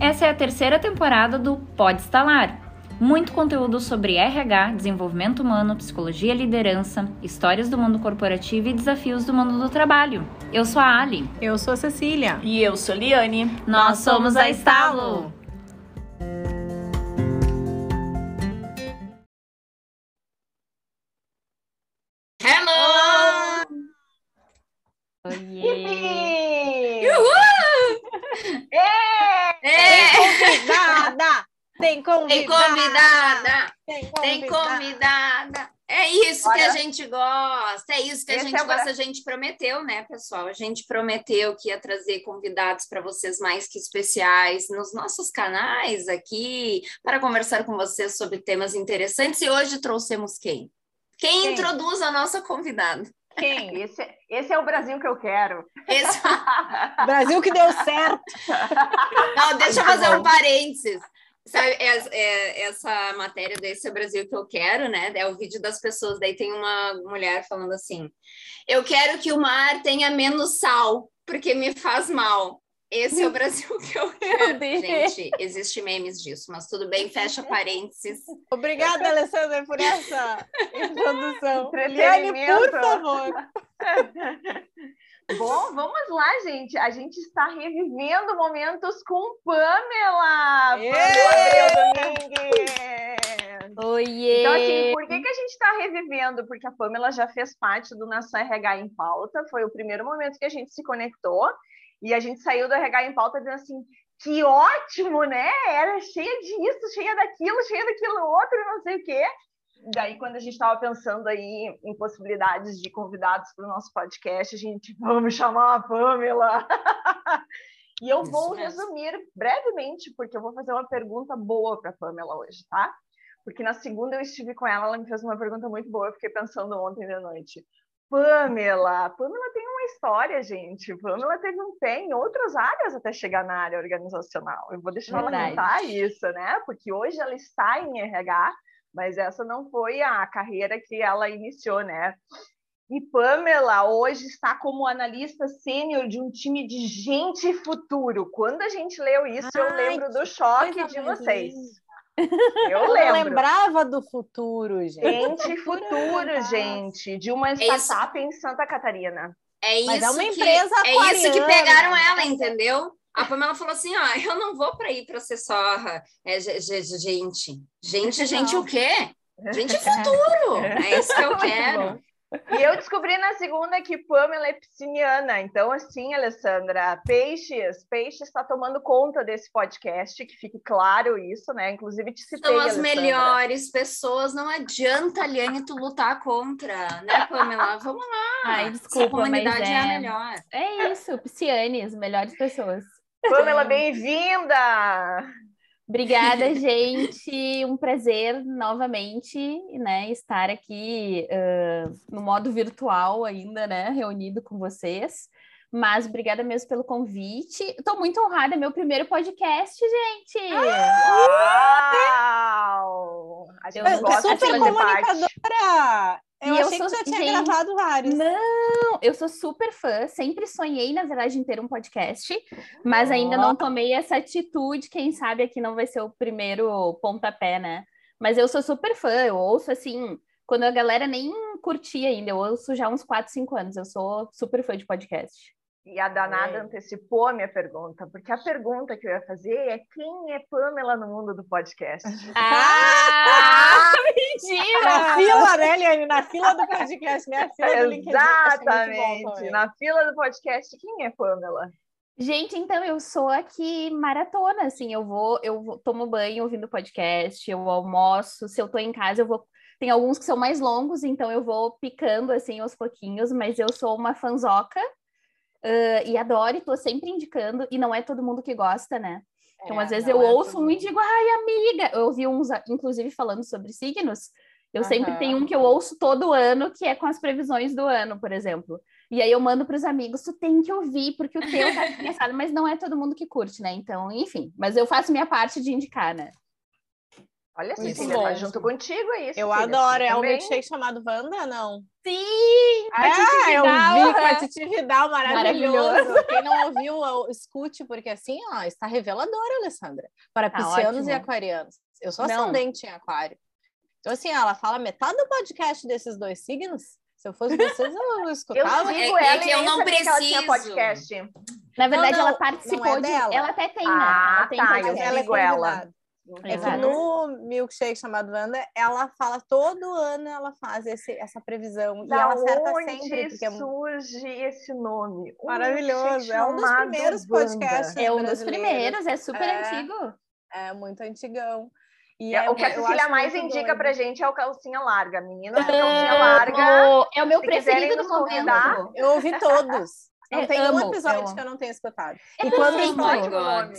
Essa é a terceira temporada do Pode Instalar. Muito conteúdo sobre RH, desenvolvimento humano, psicologia e liderança, histórias do mundo corporativo e desafios do mundo do trabalho. Eu sou a Ali. Eu sou a Cecília. E eu sou a Liane. Nós somos a Estalo. Tem tem convidada! convidada! Tem convidada! convidada! É isso que a Olha, gente gosta, é isso que a esse gente é gosta. A gente prometeu, né, pessoal? A gente prometeu que ia trazer convidados para vocês mais que especiais nos nossos canais aqui para conversar com vocês sobre temas interessantes. E hoje trouxemos quem? Quem, Quem? introduz a nossa convidada? Quem? Esse, esse é o Brasil que eu quero. Esse... Brasil que deu certo! Não, deixa eu fazer um parênteses. Sabe, é- é- essa matéria desse é o Brasil que eu quero, né? É o vídeo das pessoas. Daí tem uma mulher falando assim: Eu quero que o mar tenha menos sal, porque me faz mal. Esse é o Brasil que eu quero. Deus. Gente, existe memes disso, mas tudo bem, fecha parênteses. Obrigada, Alessandra, por essa introdução. Liane, por favor. Bom, vamos lá, gente. A gente está revivendo momentos com Pamela. Ê! Pamela Abreu Domingues. Oiê! Então, assim, por que, que a gente está revivendo? Porque a Pamela já fez parte do nosso RH em pauta, foi o primeiro momento que a gente se conectou, e a gente saiu do RH em pauta dizendo assim, que ótimo, né? Era cheia disso, cheia daquilo, cheia daquilo outro, não sei o quê. Daí, quando a gente estava pensando aí em possibilidades de convidados para o nosso podcast, a gente, vamos chamar a Pamela. e eu Isso vou mesmo. resumir brevemente, porque eu vou fazer uma pergunta boa para a Pamela hoje, tá? Porque na segunda eu estive com ela, ela me fez uma pergunta muito boa, eu fiquei pensando ontem de noite. Pamela, Pamela tem uma história, gente. Pamela teve um pé em outras áreas até chegar na área organizacional. Eu vou deixar ela Verdade. contar isso, né? Porque hoje ela está em RH, mas essa não foi a carreira que ela iniciou, né? E Pamela hoje está como analista sênior de um time de gente futuro. Quando a gente leu isso, eu Ai, lembro do choque de vocês. linda. Eu Eu lembrava do futuro, gente. Gente Futuro é gente, de uma isso. startup em Santa Catarina. É Mas isso é uma que, empresa é isso que pegaram ela, entendeu? A Pamela falou assim: ó, eu não vou para ir para ser só é, ge- ge- gente. Gente, gente, o quê? Gente futuro! É isso que eu quero. E eu descobri na segunda que Pamela é pisciniana. Então, assim, Alessandra, Peixes, Peixes está tomando conta desse podcast, que fique claro isso, né? Inclusive te citei, São as Alessandra. melhores pessoas, não adianta, Liane, tu lutar contra, né, Pamela? Vamos lá. Ai, desculpa, mas comunidade é... a é... melhor. É isso, Pisciane, as melhores pessoas. Pamela, bem-vinda! Obrigada, gente. Um prazer novamente, né, estar aqui ah, no modo virtual ainda, né, reunido com vocês. Mas obrigada mesmo pelo convite. Estou muito honrada, é meu primeiro podcast, gente. Uau! A gente Eu gosta de Super fazer parte. Eu E eu achei sou- que já tinha gente, gravado vários. Não, eu sou super fã, sempre sonhei, na verdade, em ter um podcast, mas ainda não tomei essa atitude. Quem sabe aqui não vai ser o primeiro pontapé, né? Mas eu sou super fã, eu ouço assim, quando a galera nem curtia ainda, eu ouço já uns 4, 5 anos. Eu sou super fã de podcast. E a danada É. antecipou a minha pergunta, porque a pergunta que eu ia fazer é quem é Pamela no mundo do podcast? Ah! mentira! Na fila, né, Liane? Na fila do podcast, né? Fila do bom Exatamente. Na fila do podcast, quem é Pamela? Gente, então eu sou aqui maratona, assim, eu vou, eu vou, tomo banho ouvindo podcast, eu almoço, se eu tô em casa, eu vou. Tem alguns que são mais longos, então eu vou picando assim aos pouquinhos, mas eu sou uma fanzoca ah, e adoro e tô sempre indicando, e não é todo mundo que gosta, né? Então, É, às vezes eu é ouço um e digo, ai, amiga, eu ouvi uns, inclusive, falando sobre signos. Eu sempre tenho um que eu ouço todo ano, que é com as previsões do ano, por exemplo. E aí eu mando para os amigos, tu tem que ouvir, porque o teu tá engraçado, mas não é todo mundo que curte, né? Então, enfim, mas eu faço minha parte de indicar, né? Olha, Muito Cecília, tá bom. junto contigo aí. Eu Cecília. adoro. É um Também. milkshake chamado Wanda, não? Sim! a Ah, eu vi com a. Titi Vidal, maravilhoso. Maravilhoso. Quem não ouviu, eu- escute, porque assim, ó, está reveladora, Alessandra, para Tá piscianos e ótimo. aquarianos. Eu sou Não. ascendente em aquário. Então, assim, ela fala metade do podcast desses dois signos. Se eu fosse vocês, eu Eu escutava. sigo É- é ela que e eu não que tinha preciso. podcast. Na verdade, não, ela não participou é de. dela. Ela até tem, né? Ah, ela tem tá, eu ela é ela. É que no milkshake chamado Wanda, ela fala todo ano, ela faz esse, essa previsão. e Da ela acerta onde sempre, porque é surge esse nome? Um maravilhoso. É um dos primeiros Wanda. podcasts. É um dos primeiros, é super É. antigo. É muito antigão. E É, é- o que a eu Cecília acho mais indica doido. pra gente é o calcinha larga. Menina, calcinha larga. É o meu Se preferido do momento. Eu ouvi todos. Não É, tem um amo, episódio amo. que eu não tenha escutado. É e quando my God.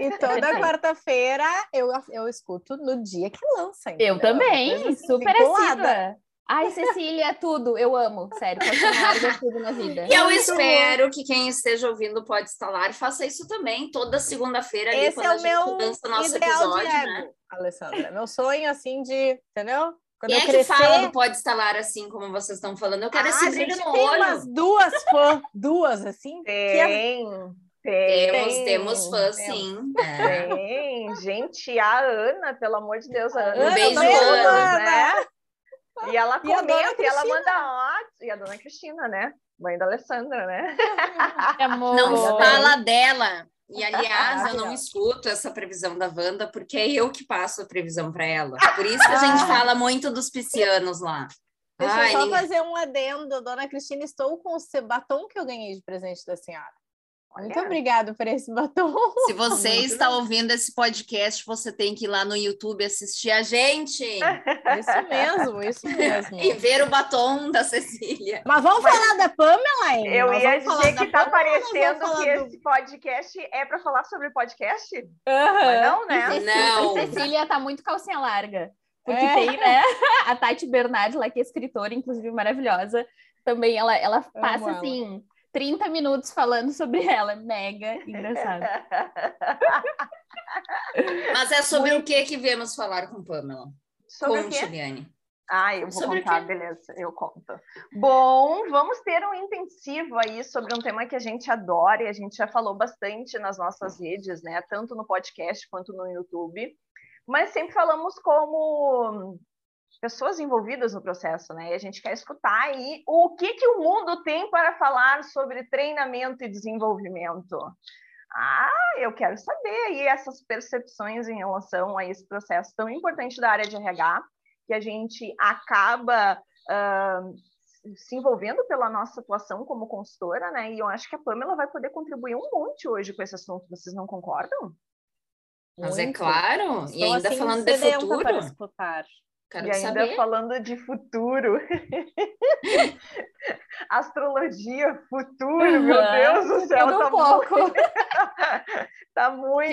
E toda quarta-feira eu, eu escuto no dia que lança. Eu também, Coisa assim, super assídua. Ai, Cecília, tudo. Eu amo, sério. É tudo na vida. E eu Muito espero que quem esteja ouvindo Pode Instalar faça isso também, toda segunda-feira ali, Esse quando é a o gente meu lança o nosso episódio, de ego, né? Alessandra. Meu sonho, assim, de... Entendeu? Quando Quem eu é que crescer... fala do Pode Instalar assim como vocês estão falando? Eu quero Ah, esse brilho no tem olho. umas duas fãs, duas, assim, que é Tem, tem. Temos, temos fãs, Temos. sim. É. Tem, gente, a Ana, pelo amor de Deus, a Ana. Um beijo, todos, Ana. né? E ela E comenta, e ela Cristina. manda ó, e a dona Cristina, né? Mãe da Alessandra, né? Amor. Não fala dela. E, aliás, eu não escuto essa previsão da Wanda, porque é eu que passo a previsão para ela. Por isso que a gente Ah. fala muito dos piscianos lá. Deixa Ai, eu só ninguém- fazer um adendo. Dona Cristina, estou com o batom que eu ganhei de presente da senhora. Muito Olha. obrigada por esse batom. Se você está ouvindo esse podcast, você tem que ir lá no YouTube assistir a gente Isso mesmo, isso mesmo. e ver o batom da Cecília. Mas vamos falar da Pamela, hein? Eu Nós ia dizer que tá vamos parecendo que do- esse podcast é para falar sobre podcast, Aham. mas não, né? Cecília, Não. Cecília tá muito calcinha larga. Porque É. tem, né? A Tati Bernardi, lá, que é escritora, inclusive maravilhosa, também ela, ela passa ela. assim 30 minutos falando sobre ela. É Mega engraçado. Mas é sobre o que que viemos falar com Pamela? Sobre o Conte, quê? Liane. Ah, eu vou Sobre o contar, beleza, eu conto. Bom, vamos ter um intensivo aí sobre um tema que a gente adora e a gente já falou bastante nas nossas redes, né? Tanto no podcast quanto no YouTube. Mas sempre falamos como pessoas envolvidas no processo, né? E a gente quer escutar aí o que, que o mundo tem para falar sobre treinamento e desenvolvimento. Ah, eu quero saber aí essas percepções em relação a esse processo tão importante da área de RH, que a gente acaba ah, se envolvendo pela nossa atuação como consultora, né? E eu acho que a Pamela vai poder contribuir um monte hoje com esse assunto. Vocês não concordam? Mas é Muito. claro, e Estou, ainda assim, falando de futuro, para escutar. Quero e ainda saber. falando de futuro. Astrologia, futuro, meu Deus do céu, Tudo tá, um pouco. muito, tá muito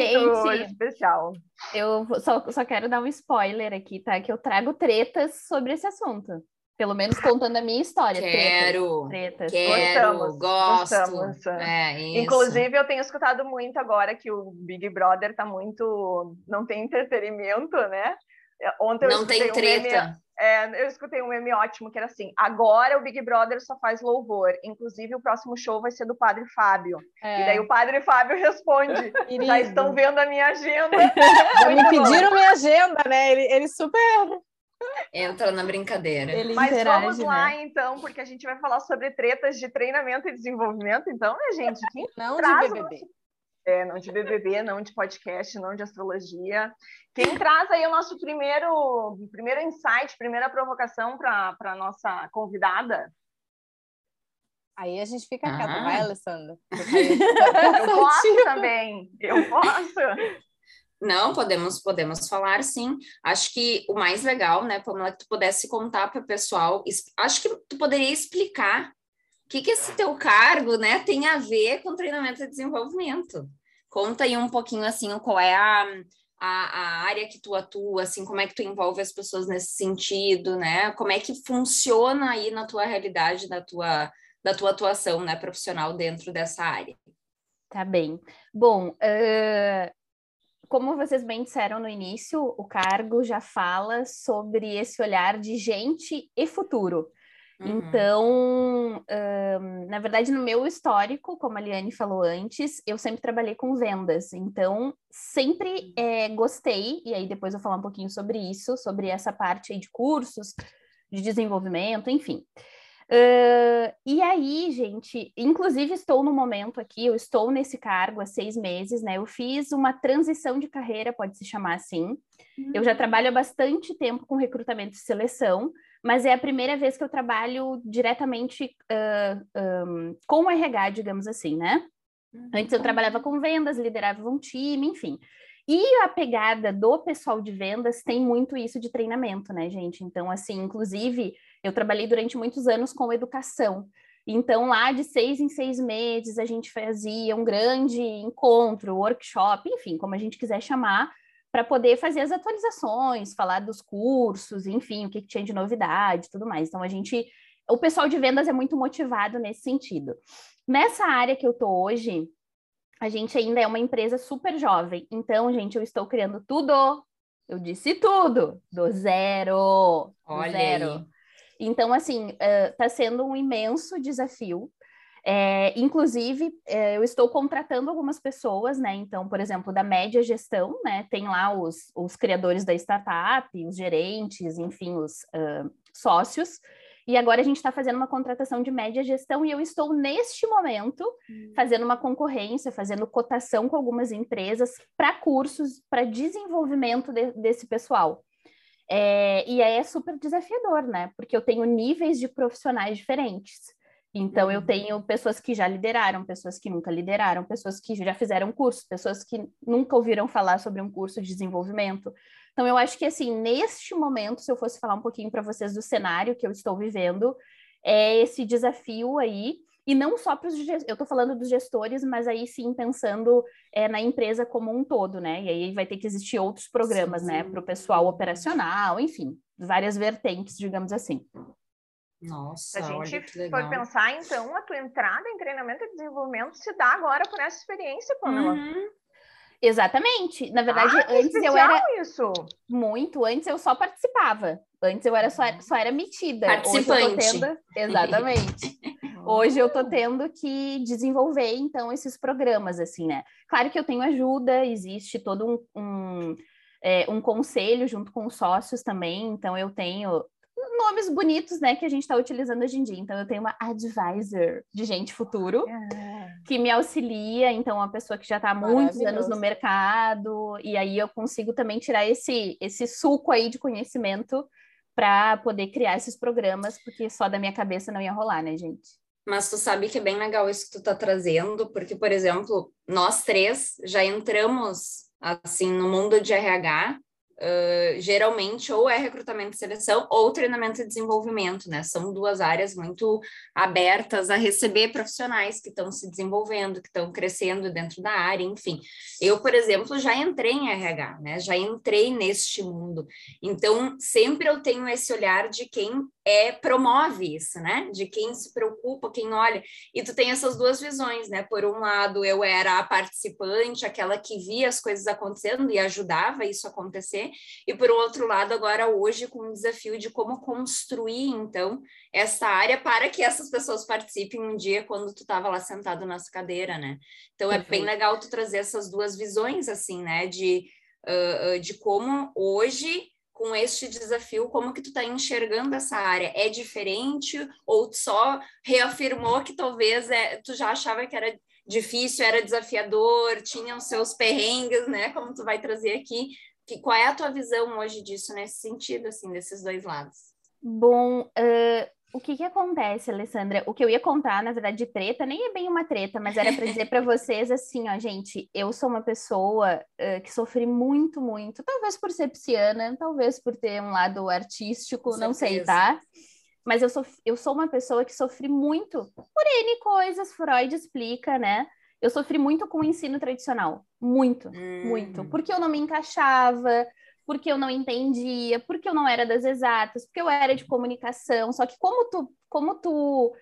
Gente. especial. Eu só, só quero dar um spoiler aqui, tá? Que eu trago tretas sobre esse assunto. Pelo menos contando a minha história. Quero, Tretas. tretas. quero, Gostamos, gosto. gostamos. É, isso. Inclusive, eu tenho escutado muito agora que o Big Brother tá muito. não tem entretenimento, né? Ontem eu não tem escutei um meme- treta. é, eu escutei um meme ótimo que era assim: agora o Big Brother só faz louvor. Inclusive, o próximo show vai ser do Padre Fábio. É, E daí o Padre Fábio responde: já querido. estão vendo a minha agenda. Já me pediram minha agenda, né? Ele, ele super. Entra na brincadeira. Ele Mas interage, vamos lá, né? então, porque a gente vai falar sobre tretas de treinamento e desenvolvimento. Então, né, gente? Quem Não de BBB. É, não de BBB, não de podcast, não de astrologia. Quem traz aí o nosso primeiro, primeiro insight, primeira provocação para a nossa convidada? Aí a gente fica Ah. quieto, vai, Alessandra? Eu posso também, eu posso. Não, podemos, podemos falar sim. Acho que o mais legal, né, Pamela, que tu pudesse contar para o pessoal. es- Acho que tu poderia explicar que, que esse teu cargo, né, tem a ver com treinamento e desenvolvimento. Conta aí um pouquinho assim qual é a, a, a área que tu atua, assim, como é que tu envolve as pessoas nesse sentido, né? Como é que funciona aí na tua realidade, da tua, da tua atuação, né, profissional dentro dessa área. Tá bem. Bom, eh, como vocês bem disseram no início, o cargo já fala sobre esse olhar de gente e futuro. Uhum. Então, um, na verdade, no meu histórico, como a Liane falou antes, eu sempre trabalhei com vendas. Então, sempre é, gostei, e aí depois eu vou falar um pouquinho sobre isso, sobre essa parte aí de cursos, de desenvolvimento, enfim. Uh, e aí, gente, inclusive estou no momento aqui, eu estou nesse cargo há seis meses, né? Eu fiz uma transição de carreira, pode se chamar assim. Uhum. Eu já hum. trabalho há bastante tempo com recrutamento e seleção, mas é a primeira vez que eu trabalho diretamente uh, um, com o RH, digamos assim, né? Uhum. Antes eu trabalhava com vendas, liderava um time, enfim. E a pegada do pessoal de vendas tem muito isso de treinamento, né, gente? Então, assim, inclusive, eu trabalhei durante muitos anos com educação. Então, lá de seis em seis meses, a gente fazia um grande encontro, workshop, enfim, como a gente quiser chamar, para poder fazer as atualizações, falar dos cursos, enfim, o que, que tinha de novidade tudo mais. Então, a gente. O pessoal de vendas é muito motivado nesse sentido. Nessa área que eu tô hoje, a gente ainda é uma empresa super jovem. Então, gente, eu estou criando tudo. Eu disse tudo, do zero. Olha do zero. Aí. Então, assim, está uh, sendo um imenso desafio. É, inclusive, é, eu estou contratando algumas pessoas, né? Então, por exemplo, da média gestão, né? Tem lá os, os criadores da startup, os gerentes, enfim, os uh, sócios. E agora a gente está fazendo uma contratação de média gestão e eu estou, neste momento, hum. fazendo uma concorrência, fazendo cotação com algumas empresas para cursos, para desenvolvimento de, desse pessoal. É, e aí é super desafiador, né? Porque eu tenho níveis de profissionais diferentes. Então, eu uhum. tenho pessoas que já lideraram, pessoas que nunca lideraram, pessoas que já fizeram curso, pessoas que nunca ouviram falar sobre um curso de desenvolvimento. Então, eu acho que, assim, neste momento, se eu fosse falar um pouquinho para vocês do cenário que eu estou vivendo, é esse desafio aí, e não só para os eu estou falando dos gestores, mas aí sim pensando é, na empresa como um todo, né? E aí vai ter que existir outros programas, né, sim. né, para o pessoal operacional, enfim, várias vertentes, digamos assim. Nossa, a gente for pensar, então, a tua entrada em treinamento e desenvolvimento se dá agora por essa experiência, Pamela. Uhum. Exatamente. Na verdade, ah, antes eu era isso. muito. Antes eu só participava. Antes eu era só, só era metida. Participante. Tendo... Exatamente. Hoje eu tô tendo que desenvolver então esses programas assim, né? Claro que eu tenho ajuda. Existe todo um, um é, um conselho junto com os sócios também. Então eu tenho nomes bonitos, né, que a gente está utilizando hoje em dia. Então, eu tenho uma advisor de gente futuro ah. que me auxilia. Então, uma pessoa que já está há muitos anos no mercado. E aí eu consigo também tirar esse, esse suco aí de conhecimento para poder criar esses programas, porque só da minha cabeça não ia rolar, né, gente? Mas tu sabe que é bem legal isso que tu tá trazendo, porque, por exemplo, nós três já entramos assim no mundo de RH Uh, geralmente ou é recrutamento e seleção ou treinamento e desenvolvimento, né? São duas áreas muito abertas a receber profissionais que estão se desenvolvendo, que estão crescendo dentro da área, enfim. Eu, por exemplo, já entrei em RH, né? Já entrei neste mundo. Então, sempre eu tenho esse olhar de quem é promove isso, né? De quem se preocupa, quem olha. E tu tem essas duas visões, né? Por um lado, eu era a participante, aquela que via as coisas acontecendo e ajudava isso a acontecer. E por outro lado, agora hoje com o desafio de como construir então essa área para que essas pessoas participem um dia quando tu estava lá sentado nessa cadeira, né? Então é bem legal tu trazer essas duas visões assim, né? De uh, de como hoje com este desafio, como que tu está enxergando essa área? É diferente ou só reafirmou que talvez é, tu já achava que era difícil, era desafiador, tinha os seus perrengues, né? Como tu vai trazer aqui. Que, qual é a tua visão hoje disso, nesse sentido, assim, desses dois lados? Bom, uh, o que que acontece, Alessandra? O que eu ia contar, na verdade, de treta, nem é bem uma treta, mas era para dizer para vocês assim, ó, gente, eu sou uma pessoa uh, que sofri muito, muito, talvez por ser pisciana, talvez por ter um lado artístico, não sei, tá? Mas eu sou, eu sou uma pessoa que sofri muito por N coisas, Freud explica, né? Eu sofri muito com o ensino tradicional, muito, hum. muito, porque eu não me encaixava, porque eu não entendia, porque eu não era das exatas, porque eu era de comunicação. Só que como tu, como tu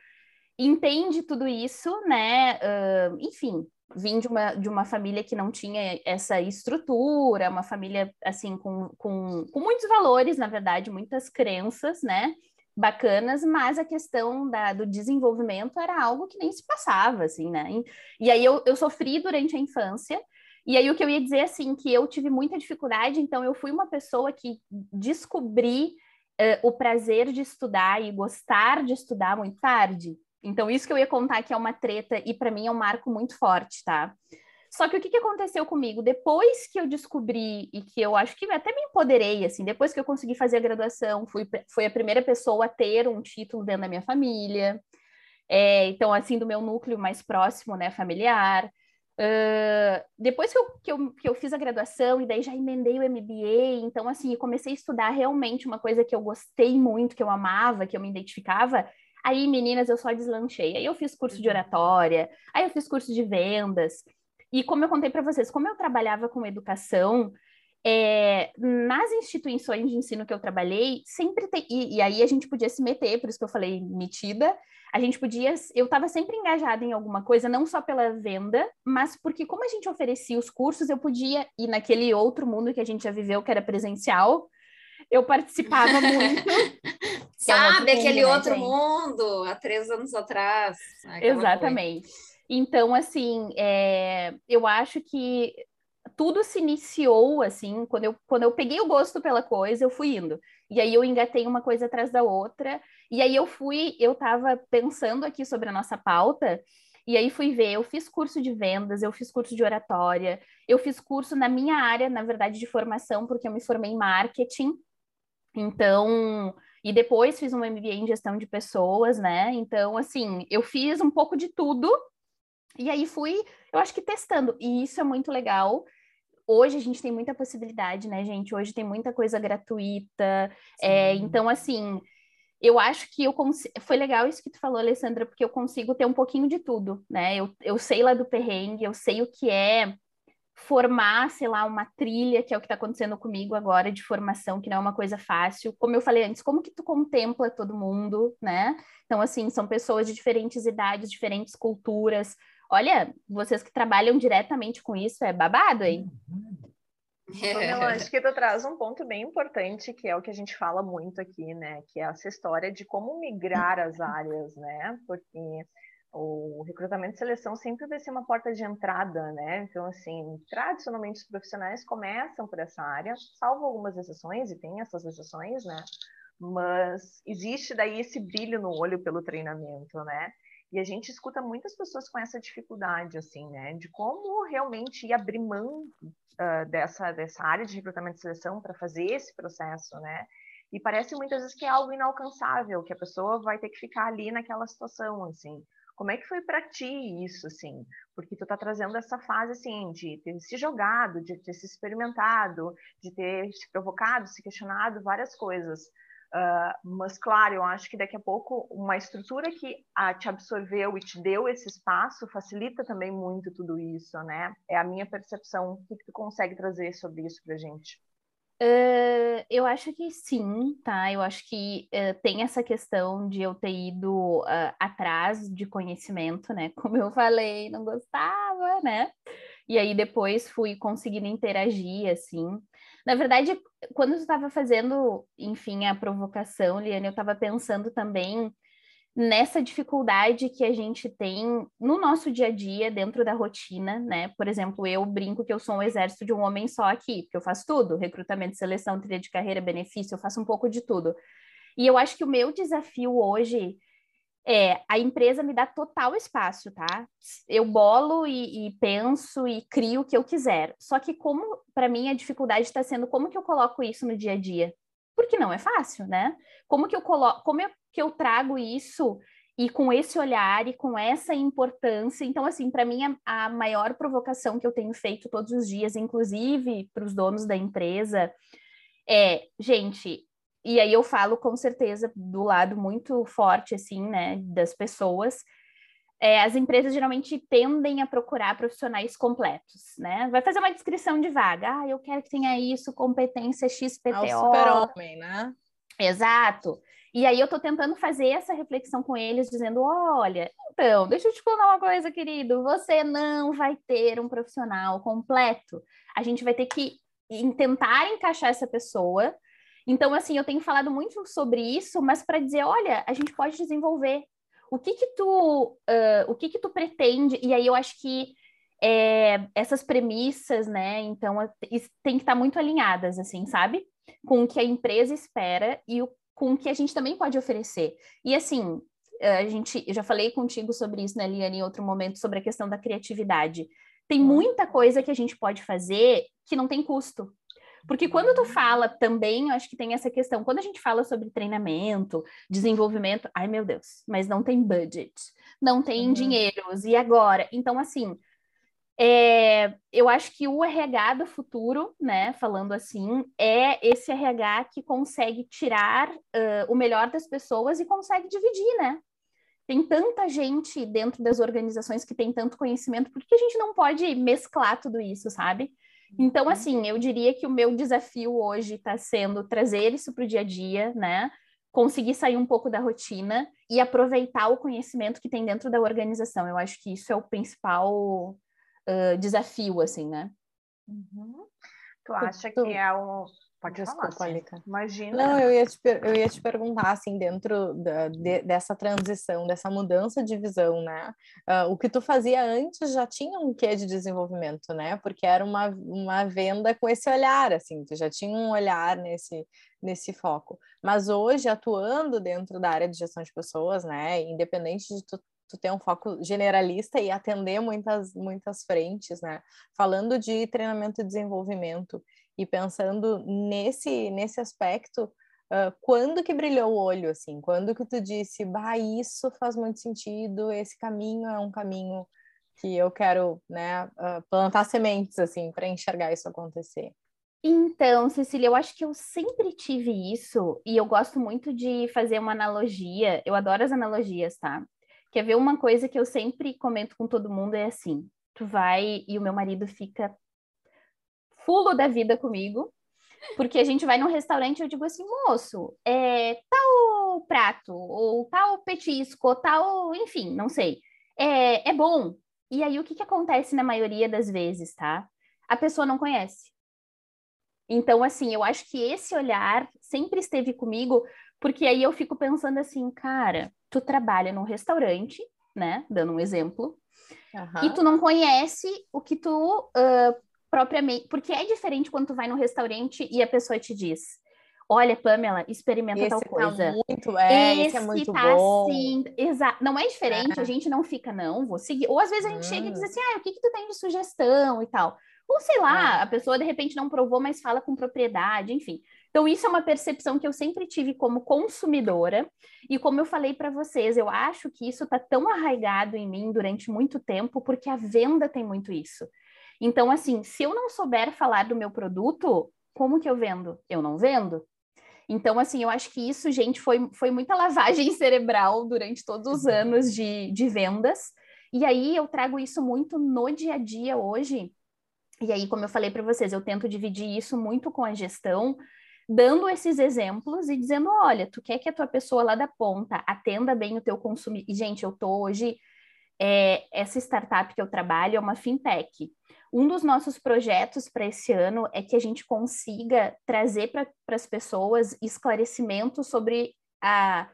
entende tudo isso, né? Uh, enfim, vim de uma, de uma família que não tinha essa estrutura, uma família, assim, com, com, com muitos valores, na verdade, muitas crenças, né? bacanas, mas a questão da, do desenvolvimento era algo que nem se passava, assim, né? E, e aí eu, eu sofri durante a infância, e aí o que eu ia dizer, assim, que eu tive muita dificuldade, então eu fui uma pessoa que descobri uh, o prazer de estudar e gostar de estudar muito tarde. Então isso que eu ia contar que é uma treta, e para mim é um marco muito forte, tá? Só que o que, que aconteceu comigo? Depois que eu descobri e que eu acho que até me empoderei, assim, depois que eu consegui fazer a graduação, fui, fui a primeira pessoa a ter um título dentro da minha família. É, então, assim, do meu núcleo mais próximo, né, familiar. Uh, depois que eu, que, eu, que eu fiz a graduação e daí já emendei o MBA, então, assim, comecei a estudar realmente uma coisa que eu gostei muito, que eu amava, que eu me identificava, Aí, meninas, eu só deslanchei. Aí eu fiz curso de uhum. oratória, aí eu fiz curso de vendas. E como eu contei para vocês, como eu trabalhava com educação, é, nas instituições de ensino que eu trabalhei, sempre tem. E, e, aí a gente podia se meter, por isso que eu falei metida. A gente podia. Eu estava sempre engajada em alguma coisa, não só pela venda, mas porque, como a gente oferecia os cursos, eu podia ir naquele outro mundo que a gente já viveu, que era presencial. Eu participava muito. Sabe, é um aquele mundo, né, outro mundo, há três anos atrás. Exatamente. Coisa. Então, assim, é, eu acho que tudo se iniciou assim, quando eu, quando eu peguei o gosto pela coisa, eu fui indo. E aí eu engatei uma coisa atrás da outra, e aí eu fui, eu estava pensando aqui sobre a nossa pauta, e aí fui ver, eu fiz curso de vendas, eu fiz curso de oratória, eu fiz curso na minha área, na verdade, de formação, porque eu me formei em marketing. Então, e depois fiz um MBA em gestão de pessoas, né? Então, assim, eu fiz um pouco de tudo e aí fui, eu acho que testando, e isso é muito legal. Hoje a gente tem muita possibilidade, né, gente? Hoje tem muita coisa gratuita. É, então, assim, eu acho que eu consigo. Foi legal isso que tu falou, Alessandra, porque eu consigo ter um pouquinho de tudo, né? Eu, eu sei lá do perrengue, eu sei o que é formar, sei lá, uma trilha, que é o que está acontecendo comigo agora de formação, que não é uma coisa fácil. Como eu falei antes, como que tu contempla todo mundo, né? Então, assim, são pessoas de diferentes idades, diferentes culturas, Olha, vocês que trabalham diretamente com isso, é babado, hein? Eu acho que tu traz um ponto bem importante, que é o que a gente fala muito aqui, né? Que é essa história de como migrar as áreas, né? Porque o recrutamento e seleção sempre vai ser uma porta de entrada, né? Então, assim, tradicionalmente os profissionais começam por essa área, salvo algumas exceções, e tem essas exceções, né? Mas existe daí esse brilho no olho pelo treinamento, né? E a gente escuta muitas pessoas com essa dificuldade, assim, né? De como realmente ir abrir mão uh, dessa, dessa área de recrutamento e seleção para fazer esse processo, né? E parece muitas vezes que é algo inalcançável, que a pessoa vai ter que ficar ali naquela situação, assim. Como é que foi para ti isso, assim? Porque tu tá trazendo essa fase, assim, de ter se jogado, de ter se experimentado, de ter se provocado, se questionado, várias coisas. Uh, mas, claro, eu acho que daqui a pouco uma estrutura que a, te absorveu e te deu esse espaço facilita também muito tudo isso, né? É a minha percepção. O que, que tu consegue trazer sobre isso para gente? Uh, eu acho que sim, tá? Eu acho que uh, tem essa questão de eu ter ido atrás de conhecimento, né? Como eu falei, não gostava, né? E aí depois fui conseguindo interagir, assim. Na verdade, quando eu estava fazendo, enfim, a provocação, Liane, eu estava pensando também nessa dificuldade que a gente tem no nosso dia a dia, dentro da rotina, né? Por exemplo, eu brinco que eu sou um exército de um homem só aqui, porque eu faço tudo, recrutamento, seleção, trilha de carreira, benefício, eu faço um pouco de tudo. E eu acho que o meu desafio hoje é, a empresa me dá total espaço, tá? Eu bolo e, e penso e crio o que eu quiser. Só que como, para mim, a dificuldade está sendo como que eu coloco isso no dia a dia? Porque não é fácil, né? Como que eu coloco, como eu, que eu trago isso e com esse olhar e com essa importância. Então, assim, para mim, a, a, maior provocação que eu tenho feito todos os dias, inclusive para os donos da empresa, é, gente, e aí eu falo com certeza do lado muito forte, assim, né, das pessoas. É, as empresas geralmente tendem a procurar profissionais completos, né? Vai fazer uma descrição de vaga. Ah, eu quero que tenha isso, competência XPTO. É o super-homem, né? Exato. E aí eu tô tentando fazer essa reflexão com eles, dizendo: olha, então, deixa eu te contar uma coisa, querido. Você não vai ter um profissional completo. A gente vai ter que tentar encaixar essa pessoa. Então, assim, eu tenho falado muito sobre isso, mas para dizer, olha, a gente pode desenvolver. O que que tu, uh, o que que tu pretende? E aí eu acho que é, essas premissas, né? Então, tem que estar muito alinhadas, assim, sabe? Com o que a empresa espera e o, com o que a gente também pode oferecer. E assim, a gente, eu já falei contigo sobre isso, né, Liane, em outro momento, sobre a questão da criatividade. Tem uhum. muita coisa que a gente pode fazer que não tem custo. Porque quando tu fala também, eu acho que tem essa questão, quando a gente fala sobre treinamento, desenvolvimento, ai meu Deus, mas não tem budget, não tem uhum. dinheiros, e agora? Então, assim, é, eu acho que o RH do futuro, né, falando assim, é esse RH que consegue tirar uh, o melhor das pessoas e consegue dividir, né? Tem tanta gente dentro das organizações que tem tanto conhecimento, por que a gente não pode mesclar tudo isso, sabe? Então, uhum. assim, eu diria que o meu desafio hoje está sendo trazer isso para o dia a dia, né? Conseguir sair um pouco da rotina e aproveitar o conhecimento que tem dentro da organização. Eu acho que isso é o principal uh, desafio, assim, né? Uhum. Tu acha tu, que é um. Pode Desculpa, falar, Alica. Imagina. Não, eu ia, te, eu ia te perguntar, assim, dentro da, de, dessa transição, dessa mudança de visão, né? Uh, o que tu fazia antes já tinha um quê de desenvolvimento, né? Porque era uma, uma venda com esse olhar, assim, tu já tinha um olhar nesse, nesse foco. Mas hoje, atuando dentro da área de gestão de pessoas, né? Independente de tu tu ter um foco generalista e atender muitas muitas frentes, né? Falando de treinamento e desenvolvimento e pensando nesse nesse aspecto, uh, quando que brilhou o olho assim? Quando que tu disse, bah, isso faz muito sentido, esse caminho é um caminho que eu quero, né, uh, plantar sementes assim para enxergar isso acontecer. Então, Cecília, eu acho que eu sempre tive isso e eu gosto muito de fazer uma analogia. Eu adoro as analogias, tá? Quer ver uma coisa que eu sempre comento com todo mundo é assim: tu vai e o meu marido fica fulo da vida comigo, porque a gente vai num restaurante e eu digo assim, moço, é tal prato, ou tal petisco, ou tal, enfim, não sei. É, é bom. E aí o que, que acontece na maioria das vezes, tá? A pessoa não conhece. Então, assim, eu acho que esse olhar sempre esteve comigo, porque aí eu fico pensando assim, cara, tu trabalha num restaurante, né? Dando um exemplo, uhum. e tu não conhece o que tu uh, propriamente. Porque é diferente quando tu vai num restaurante e a pessoa te diz. Olha, Pamela, experimenta esse tal tá coisa. Muito, é, esse, esse é muito tá bom. assim, exato. Não é diferente, é. a gente não fica, não, vou seguir. Ou às vezes a gente hum. chega e diz hum. assim, ah, o que que tu tem de sugestão e tal. Ou sei lá, é. a pessoa de repente não provou, mas fala com propriedade, enfim. Então, isso é uma percepção que eu sempre tive como consumidora, e como eu falei para vocês, eu acho que isso está tão arraigado em mim durante muito tempo, porque a venda tem muito isso. Então, assim, se eu não souber falar do meu produto, como que eu vendo? Eu não vendo. Então, assim, eu acho que isso, gente, foi, foi muita lavagem cerebral durante todos os uhum. anos de, de vendas. E aí eu trago isso muito no dia a dia hoje. E aí, como eu falei para vocês, eu tento dividir isso muito com a gestão, dando esses exemplos e dizendo, olha, tu quer que a tua pessoa lá da ponta atenda bem o teu consumidor. E, gente, eu tô hoje, é, essa startup que eu trabalho é uma fintech. Um dos nossos projetos para esse ano é que a gente consiga trazer para as pessoas esclarecimento sobre a,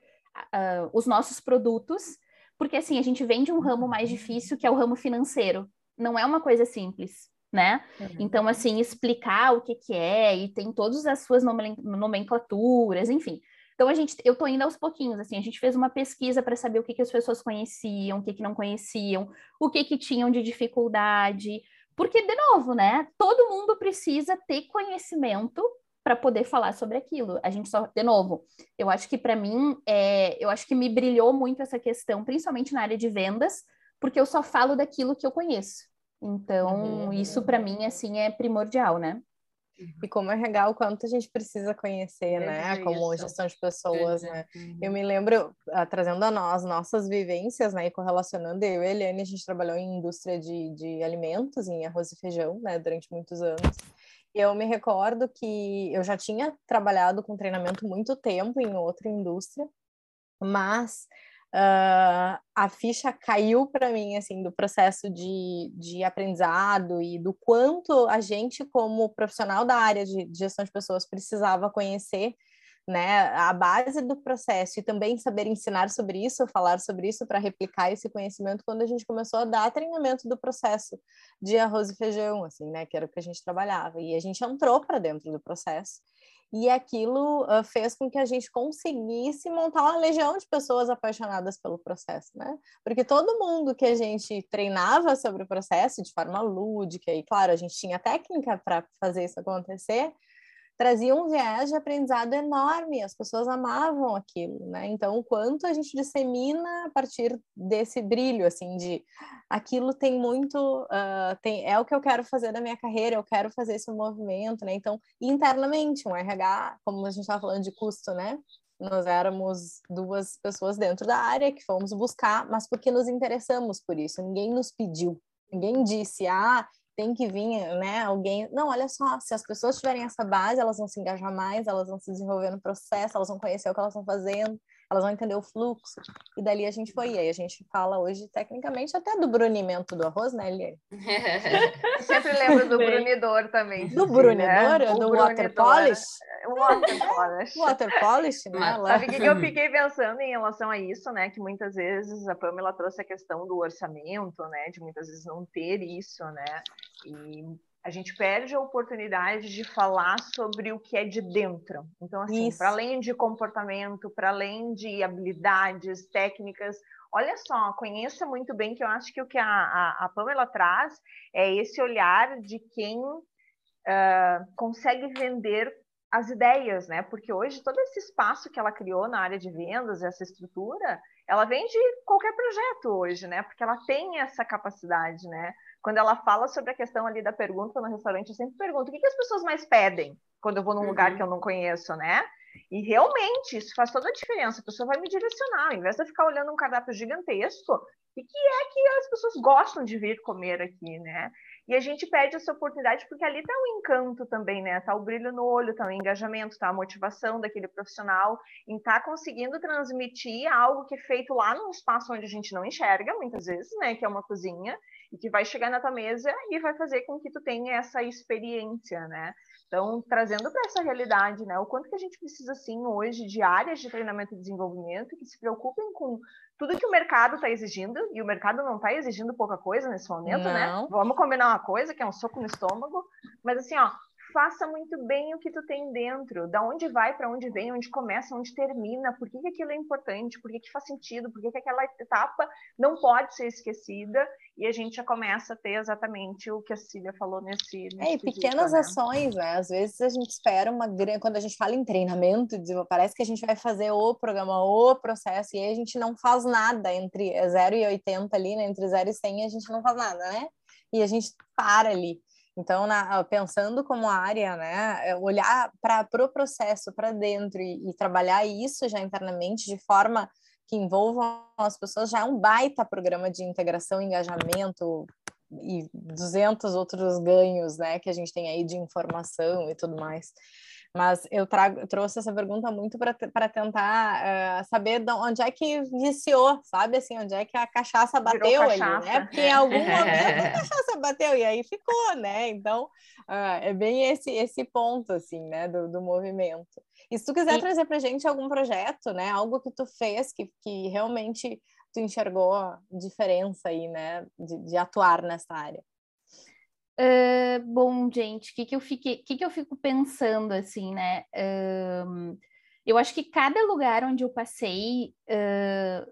a, os nossos produtos, porque assim, a gente vem de um ramo mais difícil, que é o ramo financeiro. Não é uma coisa simples né? Uhum. Então, assim, explicar o que que é e tem todas as suas nomenclaturas, enfim. Então, a gente, eu tô indo aos pouquinhos, assim, a gente fez uma pesquisa para saber o que que as pessoas conheciam, o que que não conheciam, o que que tinham de dificuldade, porque, de novo, né, todo mundo precisa ter conhecimento para poder falar sobre aquilo. A gente só, de novo, eu acho que para mim, é, eu acho que me brilhou muito essa questão, principalmente na área de vendas, porque eu só falo daquilo que eu conheço. Então, uhum. isso para mim, assim, é primordial, né? E como RH, o quanto a gente precisa conhecer, é né? Como gestão de pessoas, né? Uhum. Eu me lembro, uh, trazendo a nós, nossas vivências, né? E correlacionando, eu e a Eliane, a gente trabalhou em indústria de, de alimentos, em arroz e feijão, né? Durante muitos anos. eu me recordo que eu já tinha trabalhado com treinamento muito tempo em outra indústria, mas uh, a ficha caiu para mim, assim, do processo de, de aprendizado e do quanto a gente, como profissional da área de gestão de pessoas, precisava conhecer né, a base do processo e também saber ensinar sobre isso, falar sobre isso para replicar esse conhecimento quando a gente começou a dar treinamento do processo de arroz e feijão, assim, né, que era o que a gente trabalhava. E a gente entrou para dentro do processo e aquilo uh, fez com que a gente conseguisse montar uma legião de pessoas apaixonadas pelo processo, né? Porque todo mundo que a gente treinava sobre o processo de forma lúdica, e claro, a gente tinha técnica para fazer isso acontecer, trazia um viés de aprendizado enorme, as pessoas amavam aquilo, né? Então, o quanto a gente dissemina a partir desse brilho, assim, de aquilo tem muito, uh, tem, é o que eu quero fazer da minha carreira, eu quero fazer esse movimento, né? Então, internamente, um RH, como a gente estava falando de custo, né? Nós éramos duas pessoas dentro da área que fomos buscar, mas porque nos interessamos por isso, ninguém nos pediu, ninguém disse, ah, tem que vir, né, alguém. Não, olha só, se as pessoas tiverem essa base, elas vão se engajar mais, elas vão se desenvolver no processo, elas vão conhecer o que elas estão fazendo, elas vão entender o fluxo. E dali a gente foi. E aí a gente fala hoje, tecnicamente, até do brunimento do arroz, né, Eliane? Sempre lembro do brunidor também. Do brunidor? Né? Do water polish? Water polish. water polish, né? Sabe o que eu fiquei pensando em relação a isso, né? Que muitas vezes a Pamela trouxe a questão do orçamento, né? De muitas vezes não ter isso, né? E a gente perde a oportunidade de falar sobre o que é de dentro. Então, assim, para além de comportamento, para além de habilidades, técnicas, olha só, conheça muito bem que eu acho que o que a, a, a Pamela traz é esse olhar de quem uh, consegue vender as ideias, né? Porque hoje todo esse espaço que ela criou na área de vendas, essa estrutura, ela vende qualquer projeto hoje, né? Porque ela tem essa capacidade, né? Quando ela fala sobre a questão ali da pergunta no restaurante, eu sempre pergunto o que, que as pessoas mais pedem quando eu vou num uhum. lugar que eu não conheço, né? E realmente isso faz toda a diferença. A pessoa vai me direcionar, ao invés de eu ficar olhando um cardápio gigantesco, o que é que as pessoas gostam de vir comer aqui, né? E a gente perde essa oportunidade porque ali está o encanto também, né? Está o brilho no olho, está o engajamento, está a motivação daquele profissional em estar tá conseguindo transmitir algo que é feito lá num espaço onde a gente não enxerga, muitas vezes, né? Que é uma cozinha, e que vai chegar na tua mesa e vai fazer com que tu tenha essa experiência, né? Então, trazendo para essa realidade, né? O quanto que a gente precisa, sim, hoje de áreas de treinamento e desenvolvimento que se preocupem com tudo que o mercado está exigindo, e o mercado não está exigindo pouca coisa nesse momento, né? não. né? Vamos combinar uma coisa, que é um soco no estômago, mas assim, ó, faça muito bem o que tu tem dentro, da onde vai, para onde vem, onde começa, onde termina, por que, que aquilo é importante, por que, que faz sentido, por que, que aquela etapa não pode ser esquecida, e a gente já começa a ter exatamente o que a Cília falou nesse. nesse é, e pequenas né? ações, né? Às vezes a gente espera uma grande. Quando a gente fala em treinamento, parece que a gente vai fazer o programa, o processo, e aí a gente não faz nada entre 0 e 80 ali, né? Entre 0 e 100 a gente não faz nada, né? E a gente para ali. Então, na, pensando como área, né, é olhar para o pro processo, para dentro e, e, trabalhar isso já internamente de forma que envolvam as pessoas, já é um baita programa de integração, engajamento e 200 outros ganhos, né, que a gente tem aí de informação e tudo mais. Mas eu, trago, trouxe essa pergunta muito para tentar uh, saber de onde é que viciou, sabe? Assim, onde é que a cachaça bateu cachaça. ali, né? Porque em algum momento a cachaça bateu e aí ficou, né? Então, uh, é bem esse, esse ponto, assim, né? Do, do movimento. E se tu quiser e... trazer para gente algum projeto, né? Algo que tu fez que, que realmente tu enxergou diferença aí, né? De, de atuar nessa área. Uh, bom, gente, o que, que, eu fiquei, que, que eu fico pensando assim, né? Uh, eu acho que cada lugar onde eu passei, uh,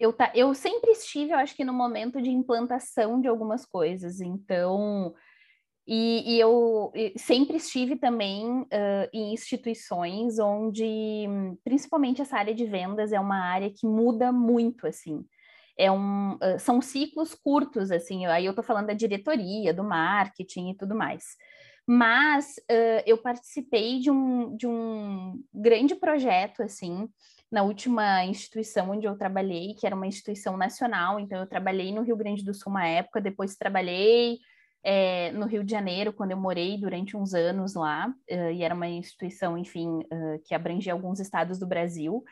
eu, tá, eu sempre estive, eu acho que no momento de implantação de algumas coisas, então, e, e eu sempre estive também em instituições onde, principalmente essa área de vendas é uma área que muda muito, assim é um, são ciclos curtos, assim, aí eu estou falando da diretoria, do marketing e tudo mais. Mas uh, eu participei de um, de um grande projeto, assim, na última instituição onde eu trabalhei, que era uma instituição nacional, então eu trabalhei no Rio Grande do Sul uma época, depois trabalhei é, no Rio de Janeiro, quando eu morei durante uns anos lá, uh, e era uma instituição, enfim, uh, que abrangia alguns estados do Brasil.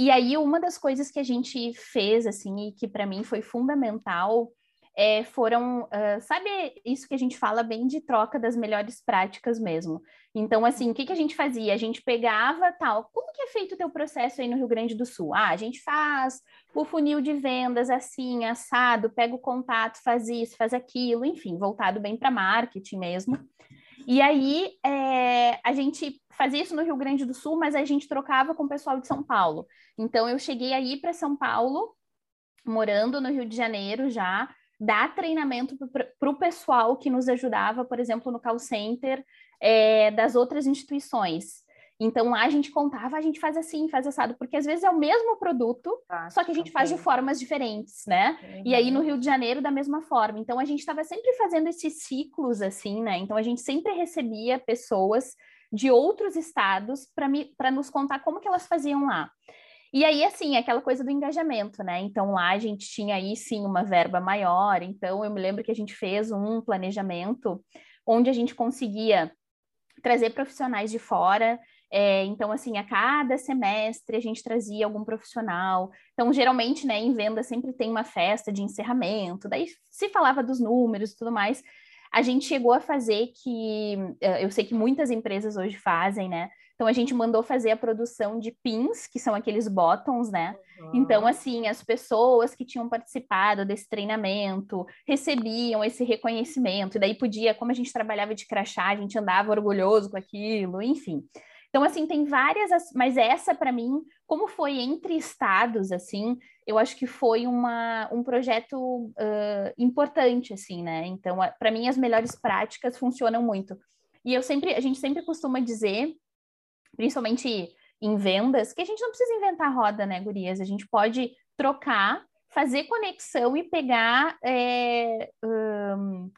E aí, uma das coisas que a gente fez, assim, e que para mim foi fundamental, é, foram, uh, sabe isso que a gente fala bem de troca das melhores práticas mesmo. Então, assim, o que, que a gente fazia? A gente pegava tal, como que é feito o teu processo aí no Rio Grande do Sul? Ah, a gente faz o funil de vendas assim, assado, pega o contato, faz isso, faz aquilo, enfim, voltado bem para marketing mesmo. E aí é, a gente fazia isso no Rio Grande do Sul, mas a gente trocava com o pessoal de São Paulo. Então eu cheguei aí para São Paulo, morando no Rio de Janeiro já, dar treinamento para o pessoal que nos ajudava, por exemplo, no call center é, das outras instituições. Então lá a gente contava, a gente faz assim, faz assado, porque às vezes é o mesmo produto, ah, só que a gente faz de formas diferentes, né? Uhum. E aí no Rio de Janeiro da mesma forma. Então a gente estava sempre fazendo esses ciclos assim, né? Então a gente sempre recebia pessoas de outros estados para nos contar como que elas faziam lá. E aí, assim, aquela coisa do engajamento, né? Então, lá a gente tinha aí sim uma verba maior. Então, eu me lembro que a gente fez um planejamento onde a gente conseguia trazer profissionais de fora. É, então, assim, a cada semestre a gente trazia algum profissional. Então, geralmente, né, em venda sempre tem uma festa de encerramento, daí se falava dos números e tudo mais. A gente chegou a fazer que eh, eu sei que muitas empresas hoje fazem, né? Então a gente mandou fazer a produção de pins, que são aqueles bottoms, né? Uhum. Então, assim, as pessoas que tinham participado desse treinamento recebiam esse reconhecimento, e daí podia, como a gente trabalhava de crachá, a gente andava orgulhoso com aquilo, enfim. Então, assim, tem várias, mas essa, para mim, como foi entre estados, assim, eu acho que foi uma, um projeto uh, importante, assim, né? Então, para mim, as melhores práticas funcionam muito. E eu sempre, a gente sempre costuma dizer principalmente em vendas, que a gente não precisa inventar roda, né, gurias? A gente pode trocar, fazer conexão e pegar é, um,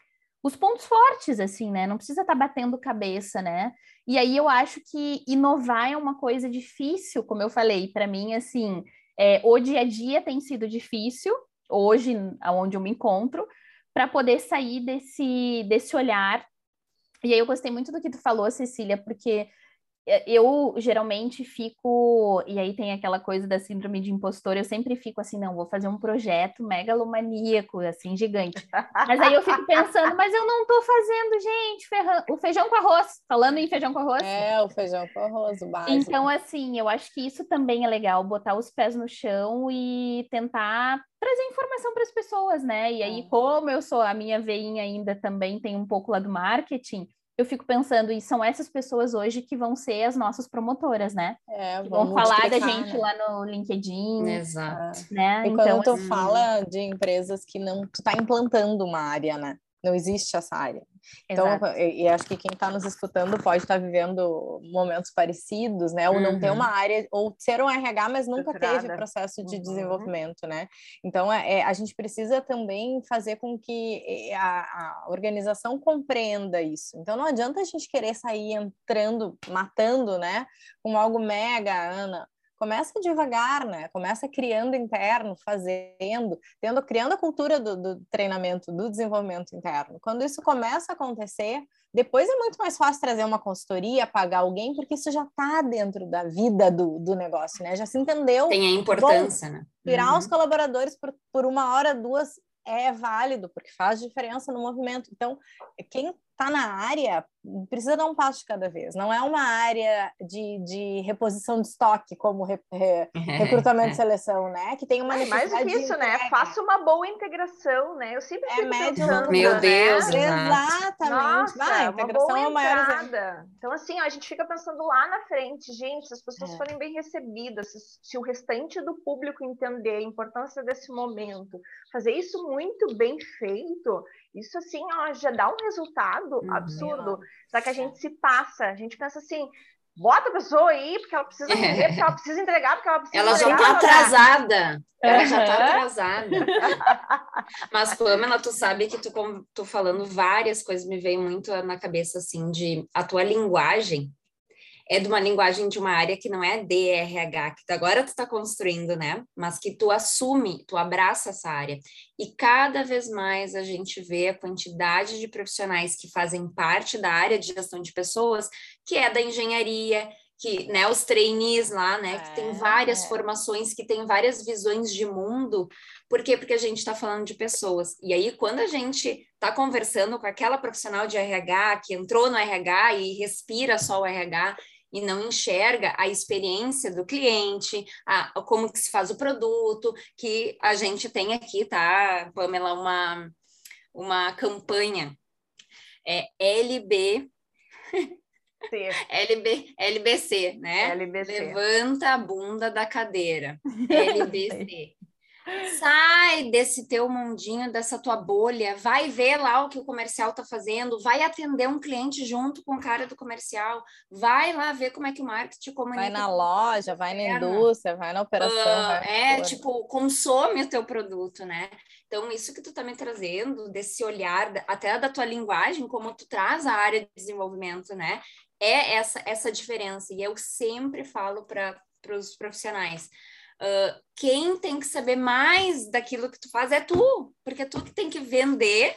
os pontos fortes, assim, né? Não precisa estar tá batendo cabeça, né? E aí eu acho que inovar é uma coisa difícil, como eu falei, para mim, assim, é, o dia a dia tem sido difícil, hoje, aonde eu me encontro, para poder sair desse, desse olhar. E aí eu gostei muito do que tu falou, Cecília, porque eu geralmente fico, e aí tem aquela coisa da síndrome de impostor, eu sempre fico assim, não, vou fazer um projeto megalomaníaco, assim, gigante. Mas aí eu fico pensando, mas eu não tô fazendo, gente, o feijão com arroz, falando em feijão com arroz. É, o feijão com arroz, o básico. Então, assim, eu acho que isso também é legal, botar os pés no chão e tentar trazer informação para as pessoas, né? E aí, é. como eu sou a minha veinha ainda também tem um pouco lá do marketing, eu fico pensando, e são essas pessoas hoje que vão ser as nossas promotoras, né? É, vão falar da gente né? lá no LinkedIn. Exato. Né? E então, quando tu assim... fala de empresas que não tu tá implantando uma área, né? Não existe essa área. Então, e, acho que quem está nos escutando pode estar tá vivendo momentos parecidos, né? Ou não ter uhum. uma área, ou ser um RH, mas nunca teve processo de uhum. desenvolvimento, né? Então, é, é, a gente precisa também fazer com que a, a, organização compreenda isso. Então, não adianta a gente querer sair entrando, matando, né? Com algo mega, Ana começa devagar, né? Começa criando interno, fazendo, tendo, criando a cultura do, do, treinamento, do desenvolvimento interno. Quando isso começa a acontecer, depois é muito mais fácil trazer uma consultoria, pagar alguém, porque isso já está dentro da vida do, do negócio, né? Já se entendeu. Tem a importância, Bom, né? Tirar uhum. os colaboradores por, por uma hora, duas, é válido, porque faz diferença no movimento. Então, quem está na área precisa dar um passo de cada vez. Não é uma área de, de reposição de estoque, como re, re, recrutamento e seleção, né? Que tem uma necessidade... Mais do que isso, né? Faça uma boa integração, né? Eu sempre é fico médio, pensando... Meu Deus, né? Exatamente. Nossa, Vai, integração é o maior exemplo. Então, assim, ó, a gente fica pensando lá na frente. Gente, se as pessoas é. forem bem recebidas, se, se o restante do público entender a importância desse momento, fazer isso muito bem feito, isso, assim, ó, já dá um resultado uhum. Só que a gente se passa, a gente pensa assim, bota a pessoa aí, porque ela precisa fazer, porque ela precisa entregar, porque ela precisa Ela já está atrasada. Ela já está atrasada. Mas, Pamela, tu sabe que tu, tu falando várias coisas, me veio muito na cabeça, assim, de a tua linguagem, é de uma linguagem de uma área que não é DRH, que agora tu está construindo, né? Mas que tu assume, tu abraça essa área. E cada vez mais a gente vê a quantidade de profissionais que fazem parte da área de gestão de pessoas, que é da engenharia, que, né, os trainees lá, né, que tem várias é. formações, que tem várias visões de mundo. Por quê? Porque a gente está falando de pessoas. E aí, quando a gente está conversando com aquela profissional de RH que entrou no RH e respira só o RH e não enxerga a experiência do cliente, a, a, como que se faz o produto, que a gente tem aqui, tá, Pamela, uma, uma campanha é LB LB, LBC, né? LBC. Levanta a bunda da cadeira. LBC. Sai desse teu mundinho, dessa tua bolha, vai ver lá o que o comercial está fazendo, vai atender um cliente junto com o cara do comercial, vai lá ver como é que o marketing comunica. Vai na loja, vai na indústria, vai na operação. Uh, vai é, tipo, consome o teu produto, né? Então, isso que tu tá me trazendo, desse olhar, até da tua linguagem, como tu traz a área de desenvolvimento, né? É essa, essa diferença. E eu sempre falo para os profissionais Uh, quem tem que saber mais daquilo que tu faz é tu, porque é tu que tem que vender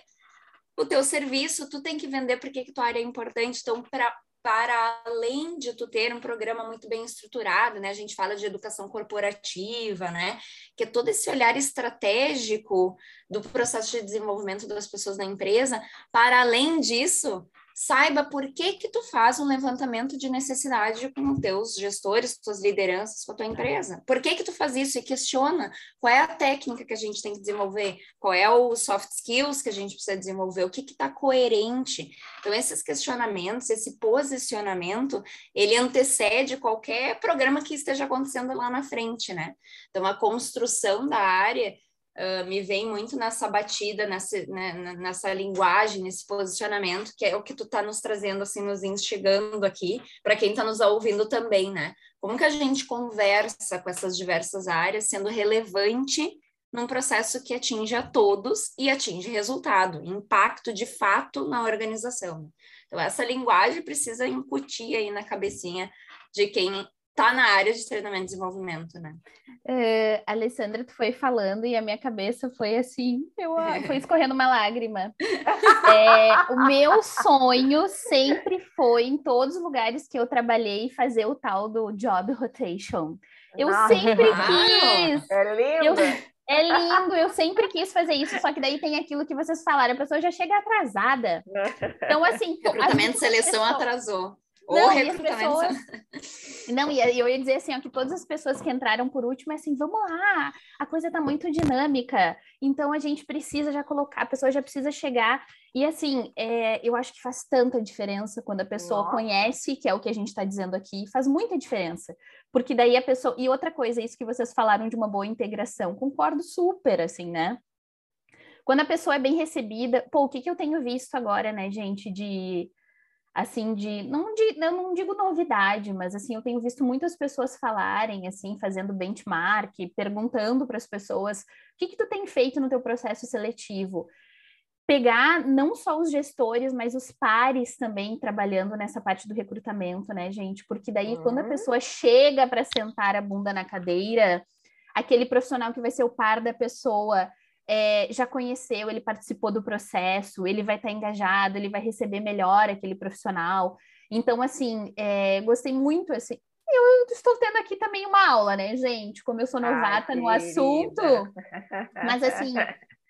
o teu serviço, tu tem que vender porque que tua área é importante. Então, pra, para além de tu ter um programa muito bem estruturado, né? A gente fala de educação corporativa, né? Que é todo esse olhar estratégico do processo de desenvolvimento das pessoas na empresa. Para além disso, saiba por que que tu faz um levantamento de necessidade com teus gestores, tuas lideranças, com a tua empresa. Por que que tu faz isso? E questiona qual é a técnica que a gente tem que desenvolver, qual é o soft skills que a gente precisa desenvolver, o que que está coerente. Então, esses questionamentos, esse posicionamento, ele antecede qualquer programa que esteja acontecendo lá na frente, né? Então, a construção da área uh, me vem muito nessa batida, nessa, né, nessa linguagem, nesse posicionamento, que é o que tu está nos trazendo, assim, nos instigando aqui, para quem está nos ouvindo também, né? Como que a gente conversa com essas diversas áreas, sendo relevante num processo que atinge a todos e atinge resultado, impacto de fato na organização. Então, essa linguagem precisa incutir aí na cabecinha de quem tá na área de treinamento e desenvolvimento, né? Uh, Alessandra, tu foi falando e a minha cabeça foi assim, eu, ah, foi escorrendo uma lágrima. é, o meu sonho sempre foi, em todos os lugares que eu trabalhei, fazer o tal do job rotation. Eu sempre quis. É lindo. Eu, é lindo, eu sempre quis fazer isso, só que daí tem aquilo que vocês falaram, a pessoa já chega atrasada. Então, assim... Recrutamento de seleção pessoa... atrasou. Não, e as pessoas... Não, e eu ia dizer assim, ó, que todas as pessoas que entraram por último é assim, vamos lá, a coisa tá muito dinâmica, então a gente precisa já colocar, a pessoa já precisa chegar, e assim, é, eu acho que faz tanta diferença quando a pessoa Nossa. conhece, que é o que a gente está dizendo aqui, faz muita diferença, porque daí a pessoa, e outra coisa, isso que vocês falaram de uma boa integração, concordo super, assim, né? Quando a pessoa é bem recebida, pô, o que, que eu tenho visto agora, né, gente, de assim de não de, eu não digo novidade, mas assim eu tenho visto muitas pessoas falarem assim, fazendo benchmark, perguntando para as pessoas o que que tu tem feito no teu processo seletivo. Pegar não só os gestores, mas os pares também trabalhando nessa parte do recrutamento, né, gente? Porque daí uhum. quando a uhum. pessoa chega para sentar a bunda na cadeira, aquele profissional que vai ser o par da pessoa é, já conheceu, ele participou do processo, ele vai estar tá engajado, ele vai receber melhor aquele profissional. Então, assim, é, gostei muito, assim, eu estou tendo aqui também uma aula, né, gente? Como eu sou novata Ai, no assunto, mas assim,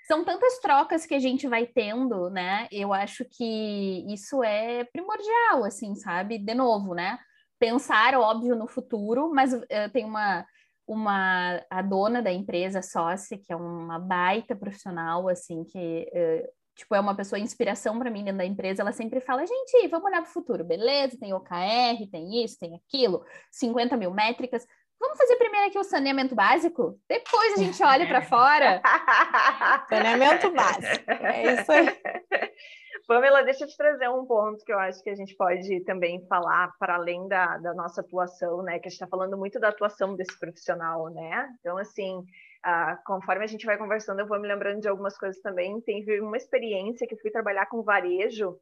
são tantas trocas que a gente vai tendo, né? Eu acho que isso é primordial, assim, sabe? De novo, né? Pensar, óbvio, no futuro, mas uh, tem uma uma a dona da empresa sócia, que é uma baita profissional, assim, que uh, tipo é uma pessoa inspiração para mim dentro da empresa, ela sempre fala, gente, vamos olhar para o futuro, beleza? Tem OKR, tem isso, tem aquilo, 50 mil métricas. Vamos fazer primeiro aqui o saneamento básico? Depois a gente olha para fora. saneamento básico. É isso aí. Pamela, deixa eu te trazer um ponto que eu acho que a gente pode também falar para além da, da nossa atuação, né? Que a gente está falando muito da atuação desse profissional, né? Então, assim, ah, conforme a gente vai conversando, eu vou me lembrando de algumas coisas também. Teve uma experiência que eu fui trabalhar com varejo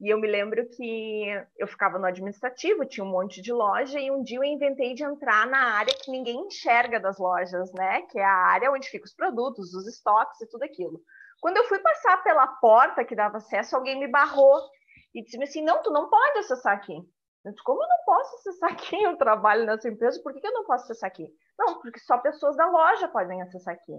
E eu me lembro que eu ficava no administrativo, tinha um monte de loja, e um dia eu inventei de entrar na área que ninguém enxerga das lojas, né? Que é a área onde ficam os produtos, os estoques e tudo aquilo. Quando eu fui passar pela porta que dava acesso, alguém me barrou e disse assim: Não, tu não pode acessar aqui. Eu disse, como eu não posso acessar aqui? Eu trabalho nessa empresa, por que eu não posso acessar aqui? Não, porque só pessoas da loja podem acessar aqui.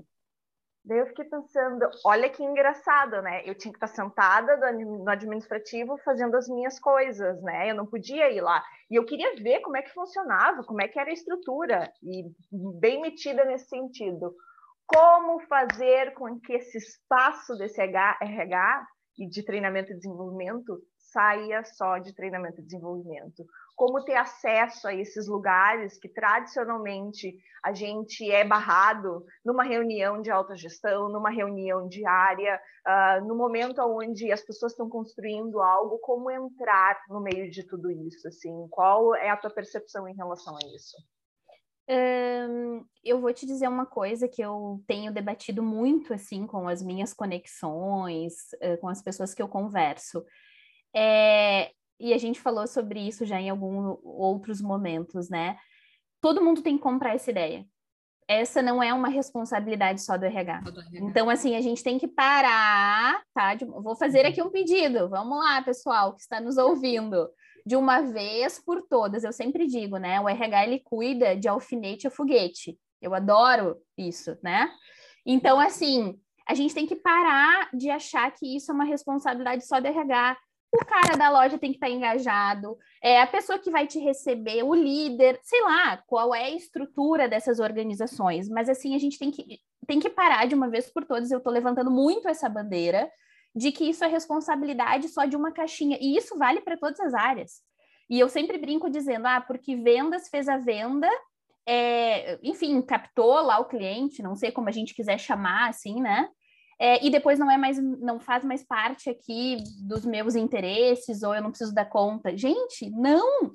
Daí eu fiquei pensando, olha que engraçado, né? Eu tinha que estar sentada no administrativo fazendo as minhas coisas, né? Eu não podia ir lá. E eu queria ver como é que funcionava, como é que era a estrutura, e bem metida nesse sentido. Como fazer com que esse espaço desse RH e de treinamento e desenvolvimento saia só de treinamento e desenvolvimento como ter acesso a esses lugares que tradicionalmente a gente é barrado numa reunião de alta gestão, numa reunião diária, uh, no momento onde as pessoas estão construindo algo, como entrar no meio de tudo isso? Assim, qual é a tua percepção em relação a isso? Eu vou te dizer uma coisa que eu tenho debatido muito assim com as minhas conexões, uh, com as pessoas que eu converso. É, e a gente falou sobre isso já em alguns outros momentos, né? Todo mundo tem que comprar essa ideia. Essa não é uma responsabilidade só do RH. Então, assim, a gente tem que parar, tá? De, vou fazer aqui um pedido. Vamos lá, pessoal que está nos ouvindo. De uma vez por todas, eu sempre digo, né? O RH ele cuida de alfinete a foguete. Eu adoro isso, né? Então, assim, a gente tem que parar de achar que isso é uma responsabilidade só do RH o cara da loja tem que estar tá engajado, é a pessoa que vai te receber, o líder, sei lá, qual é a estrutura dessas organizações. Mas assim, a gente tem que, tem que parar de uma vez por todas. Eu estou levantando muito essa bandeira de que isso é responsabilidade só de uma caixinha. E isso vale para todas as áreas. E eu sempre brinco dizendo, ah, porque vendas fez a venda, é, enfim, captou lá o cliente, não sei como a gente quiser chamar, assim, né? é, e depois não é mais, não faz mais parte aqui dos meus interesses, ou eu não preciso dar conta. Gente, não!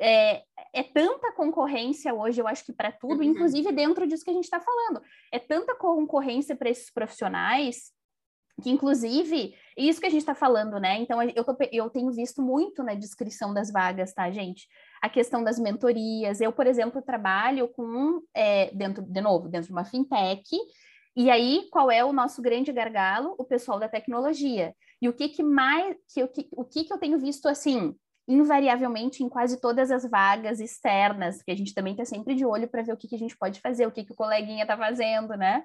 É, é tanta concorrência hoje, eu acho que para tudo, uhum. inclusive dentro disso que a gente está falando. É tanta concorrência para esses profissionais que, inclusive, isso que a gente está falando, né? Então, eu, tô, eu tenho visto muito na descrição das vagas, tá, gente? A questão das mentorias. Eu, por exemplo, trabalho com, é, dentro, de novo, dentro de uma fintech, e aí, qual é o nosso grande gargalo? O pessoal da tecnologia. E o que, que mais, que, o, que, o que, que eu tenho visto assim, invariavelmente em quase todas as vagas externas, que a gente também está sempre de olho para ver o que, que a gente pode fazer, o que, que o coleguinha está fazendo, né?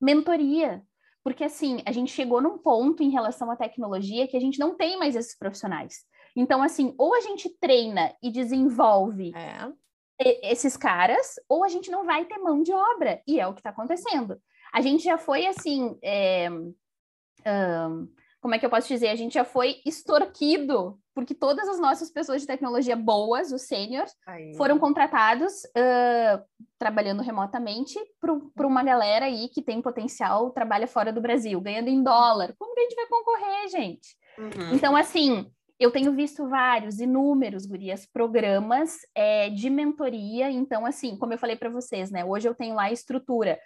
Mentoria. Porque assim, a gente chegou num ponto em relação à tecnologia que a gente não tem mais esses profissionais. Então, assim, ou a gente treina e desenvolve é. esses caras, ou a gente não vai ter mão de obra. E é o que está acontecendo. A gente já foi assim. É, um, como é que eu posso dizer? A gente já foi extorquido, porque todas as nossas pessoas de tecnologia boas, os sêniores, foram contratados uh, trabalhando remotamente para uma galera aí que tem potencial, trabalha fora do Brasil, ganhando em dólar. Como que a gente vai concorrer, gente? Uhum. Então, assim, eu tenho visto vários, inúmeros, gurias, programas é, de mentoria. Então, assim, como eu falei para vocês, né? Hoje eu tenho lá a estrutura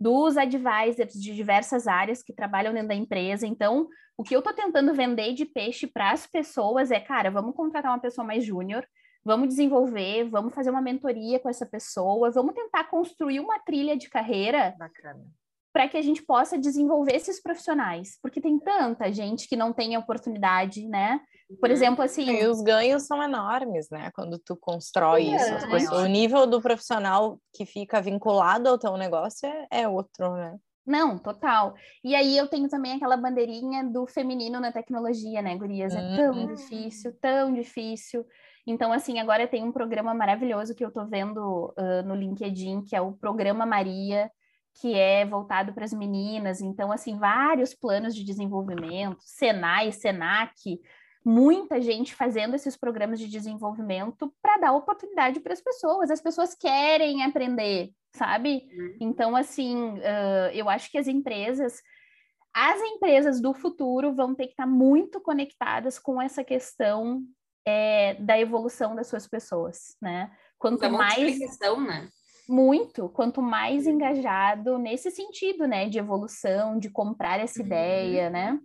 dos advisors de diversas áreas que trabalham dentro da empresa. Então, o que eu estou tentando vender de peixe para as pessoas é, cara, vamos contratar uma pessoa mais júnior, vamos desenvolver, vamos fazer uma mentoria com essa pessoa, vamos tentar construir uma trilha de carreira para que a gente possa desenvolver esses profissionais, porque tem tanta gente que não tem a oportunidade, né? Por uhum. exemplo, assim. E os ganhos são enormes, né? Quando tu constrói é, isso. É. O nível do profissional que fica vinculado ao teu negócio é, é outro, né? Não, total. E aí eu tenho também aquela bandeirinha do feminino na tecnologia, né, gurias? É tão uhum. difícil, tão difícil. Então, assim, agora tem um programa maravilhoso que eu tô vendo uh, no LinkedIn, que é o Programa Maria, que é voltado para as meninas. Então, assim, vários planos de desenvolvimento, Senai, Senac, muita gente fazendo esses programas de desenvolvimento para dar oportunidade para as pessoas. As pessoas querem aprender, sabe? Uhum. Então, assim, uh, eu acho que as empresas, as empresas do futuro vão ter que estar tá muito conectadas com essa questão é, da evolução das suas pessoas, né? Quanto da mais né? Muito, quanto mais uhum. engajado nesse sentido, né, de evolução, de comprar essa uhum. ideia, né?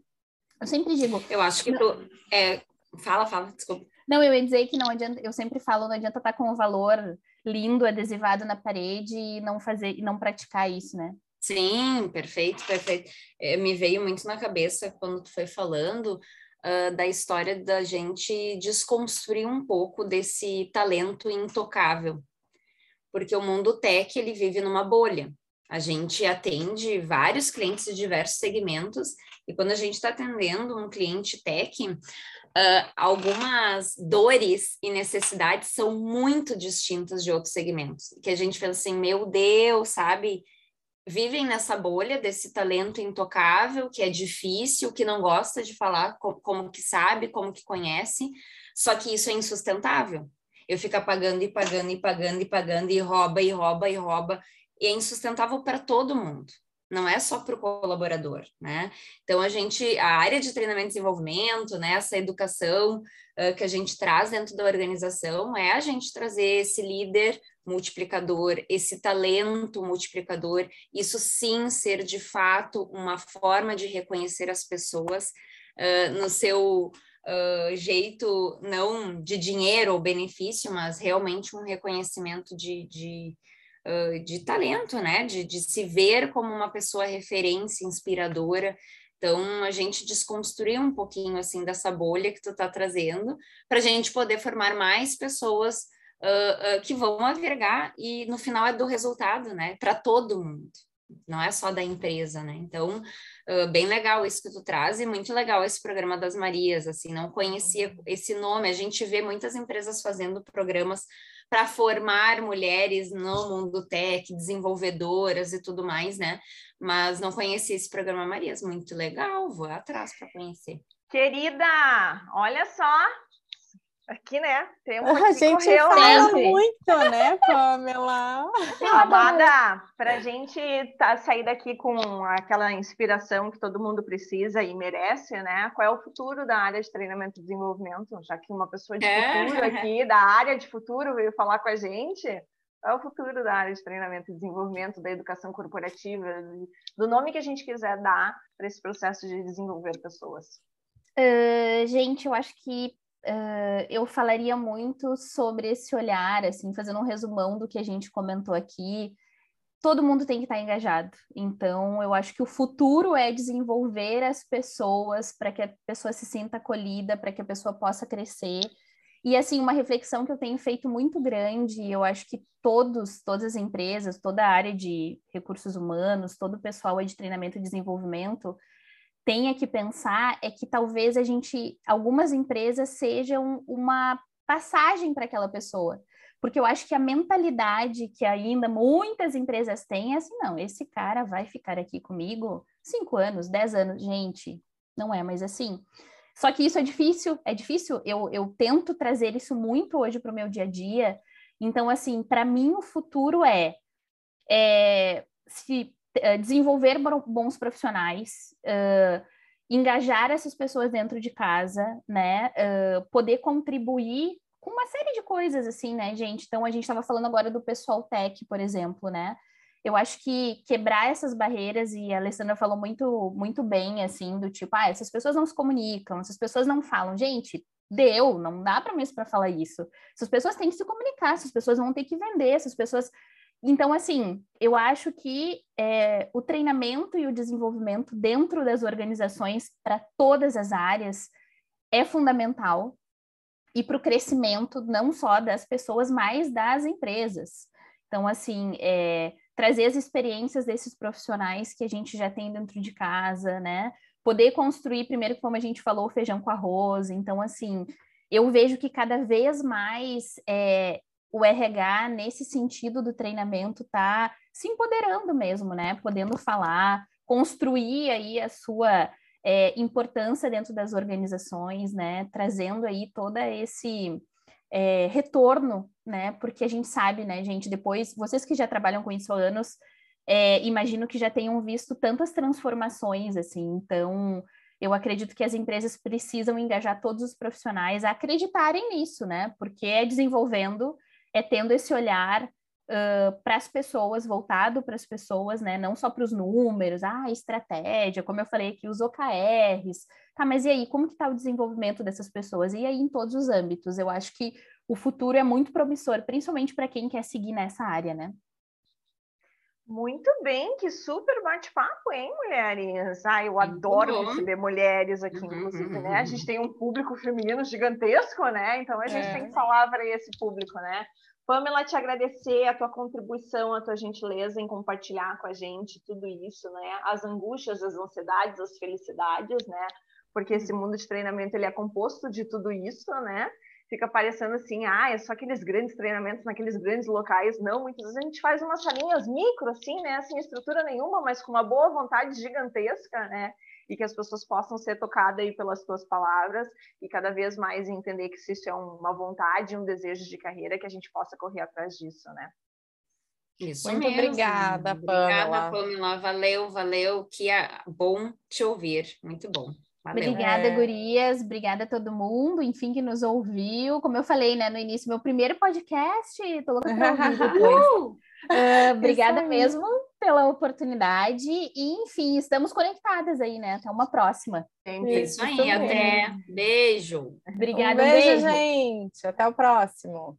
Eu sempre digo. Eu acho que pro, é, Fala, fala, desculpa. Não, eu ia dizer que não adianta, eu sempre falo, não adianta estar com um valor lindo adesivado na parede e não fazer e não praticar isso, né? Sim, perfeito, perfeito. É, me veio muito na cabeça quando tu foi falando uh, da história da gente desconstruir um pouco desse talento intocável, porque o mundo tech ele vive numa bolha. A gente atende vários clientes de diversos segmentos e quando a gente está atendendo um cliente tech, uh, algumas dores e necessidades são muito distintas de outros segmentos. Que a gente fala assim, meu Deus, sabe? Vivem nessa bolha desse talento intocável, que é difícil, que não gosta de falar como que sabe, como que conhece, só que isso é insustentável. Eu fico pagando e pagando e pagando e pagando e rouba e rouba e rouba, e é insustentável para todo mundo não é só para o colaborador, né? Então a gente, a área de treinamento e desenvolvimento, né, essa educação uh, que a gente traz dentro da organização é a gente trazer esse líder multiplicador, esse talento multiplicador, isso sim ser de fato uma forma de reconhecer as pessoas uh, no seu uh, jeito não de dinheiro ou benefício, mas realmente um reconhecimento de, de de talento, né? De, de se ver como uma pessoa referência, inspiradora. Então, a gente desconstruir um pouquinho, assim, dessa bolha que tu está trazendo, para a gente poder formar mais pessoas uh, uh, que vão agregar e, no final, é do resultado, né? Para todo mundo não é só da empresa, né? Então, uh, bem legal isso que tu traz e muito legal esse programa das Marias, assim, não conhecia esse nome, a gente vê muitas empresas fazendo programas para formar mulheres no mundo tech, desenvolvedoras e tudo mais, né? Mas não conhecia esse programa Marias, muito legal, vou atrás para conhecer. Querida, olha só, Aqui, né? Temos a gente fala muito, né, Pamela? Amada, para a gente tá, sair daqui com aquela inspiração que todo mundo precisa e merece, né? Qual é o futuro da área de treinamento e desenvolvimento? Já que uma pessoa de é. futuro aqui, da área de futuro, veio falar com a gente. Qual é o futuro da área de treinamento e desenvolvimento, da educação corporativa, do nome que a gente quiser dar para esse processo de desenvolver pessoas? Uh, gente, eu acho que uh, eu falaria muito sobre esse olhar, assim, fazendo um resumão do que a gente comentou aqui. Todo mundo tem que estar engajado. Então, eu acho que o futuro é desenvolver as pessoas para que a pessoa se sinta acolhida, para que a pessoa possa crescer. E assim, uma reflexão que eu tenho feito muito grande, eu acho que todos, todas as empresas, toda a área de recursos humanos, todo o pessoal de treinamento e desenvolvimento, tenha que pensar é que talvez a gente, algumas empresas sejam uma passagem para aquela pessoa. Porque eu acho que a mentalidade que ainda muitas empresas têm é assim, não, esse cara vai ficar aqui comigo cinco anos, dez anos. Gente, não é mais assim. Só que isso é difícil, é difícil. Eu, eu tento trazer isso muito hoje para o meu dia a dia. Então, assim, para mim o futuro é, é se desenvolver bons profissionais, uh, engajar essas pessoas dentro de casa, né? Uh, poder contribuir com uma série de coisas, assim, né, gente? Então, a gente estava falando agora do pessoal tech, por exemplo, né? Eu acho que quebrar essas barreiras, e a Alessandra falou muito, muito bem, assim, do tipo, ah, essas pessoas não se comunicam, essas pessoas não falam. Gente, deu, não dá para mesmo para falar isso. Essas pessoas têm que se comunicar, essas pessoas vão ter que vender, essas pessoas então, assim, eu acho que é, o treinamento e o desenvolvimento dentro das organizações para todas as áreas é fundamental e para o crescimento não só das pessoas, mas das empresas. Então, assim, é, trazer as experiências desses profissionais que a gente já tem dentro de casa, né? Poder construir, primeiro, como a gente falou, feijão com arroz. Então, assim, eu vejo que cada vez mais é, o RH, nesse sentido do treinamento, está se empoderando mesmo, né? Podendo falar, construir aí a sua é, importância dentro das organizações, né? Trazendo aí todo esse é, retorno, né? Porque a gente sabe, né, gente, depois, vocês que já trabalham com isso há anos, é, imagino que já tenham visto tantas transformações, assim, então eu acredito que as empresas precisam engajar todos os profissionais a acreditarem nisso, né? Porque é desenvolvendo é tendo esse olhar uh, para as pessoas, voltado para as pessoas, né? Não só para os números, ah, estratégia, como eu falei aqui, os OKRs. Tá, mas e aí, como que está o desenvolvimento dessas pessoas? E aí, em todos os âmbitos, eu acho que o futuro é muito promissor, principalmente para quem quer seguir nessa área, né? Muito bem, que super bate-papo, hein, mulheres? Ah, eu adoro receber mulheres aqui, uhum, inclusive, né? A gente tem um público feminino gigantesco, né? Então a gente é. tem que falar para esse público, né? Pamela, te agradecer a tua contribuição, a tua gentileza em compartilhar com a gente tudo isso, né? As angústias, as ansiedades, as felicidades, né? Porque esse mundo de treinamento ele é composto de tudo isso, né? Fica parecendo assim, ah, é só aqueles grandes treinamentos naqueles grandes locais. Não, muitas vezes a gente faz umas salinhas micro, assim, né? Sem estrutura nenhuma, mas com uma boa vontade gigantesca, né? e que as pessoas possam ser tocadas aí pelas tuas palavras e cada vez mais entender que se isso é uma vontade, um desejo de carreira, que a gente possa correr atrás disso, né? Isso Muito mesmo. obrigada, Pamela. Obrigada, Pamela. Valeu, valeu. Que é bom te ouvir. Muito bom. Valeu. Obrigada, é. gurias. Obrigada a todo mundo, enfim, que nos ouviu. Como eu falei, né, no início, meu primeiro podcast. Tô louca pra ouvir depois. uh, obrigada mesmo pela oportunidade e, enfim, estamos conectadas aí, né? Até uma próxima. Isso aí, até. Beijo. Obrigada, um beijo, beijo, gente. Até o próximo.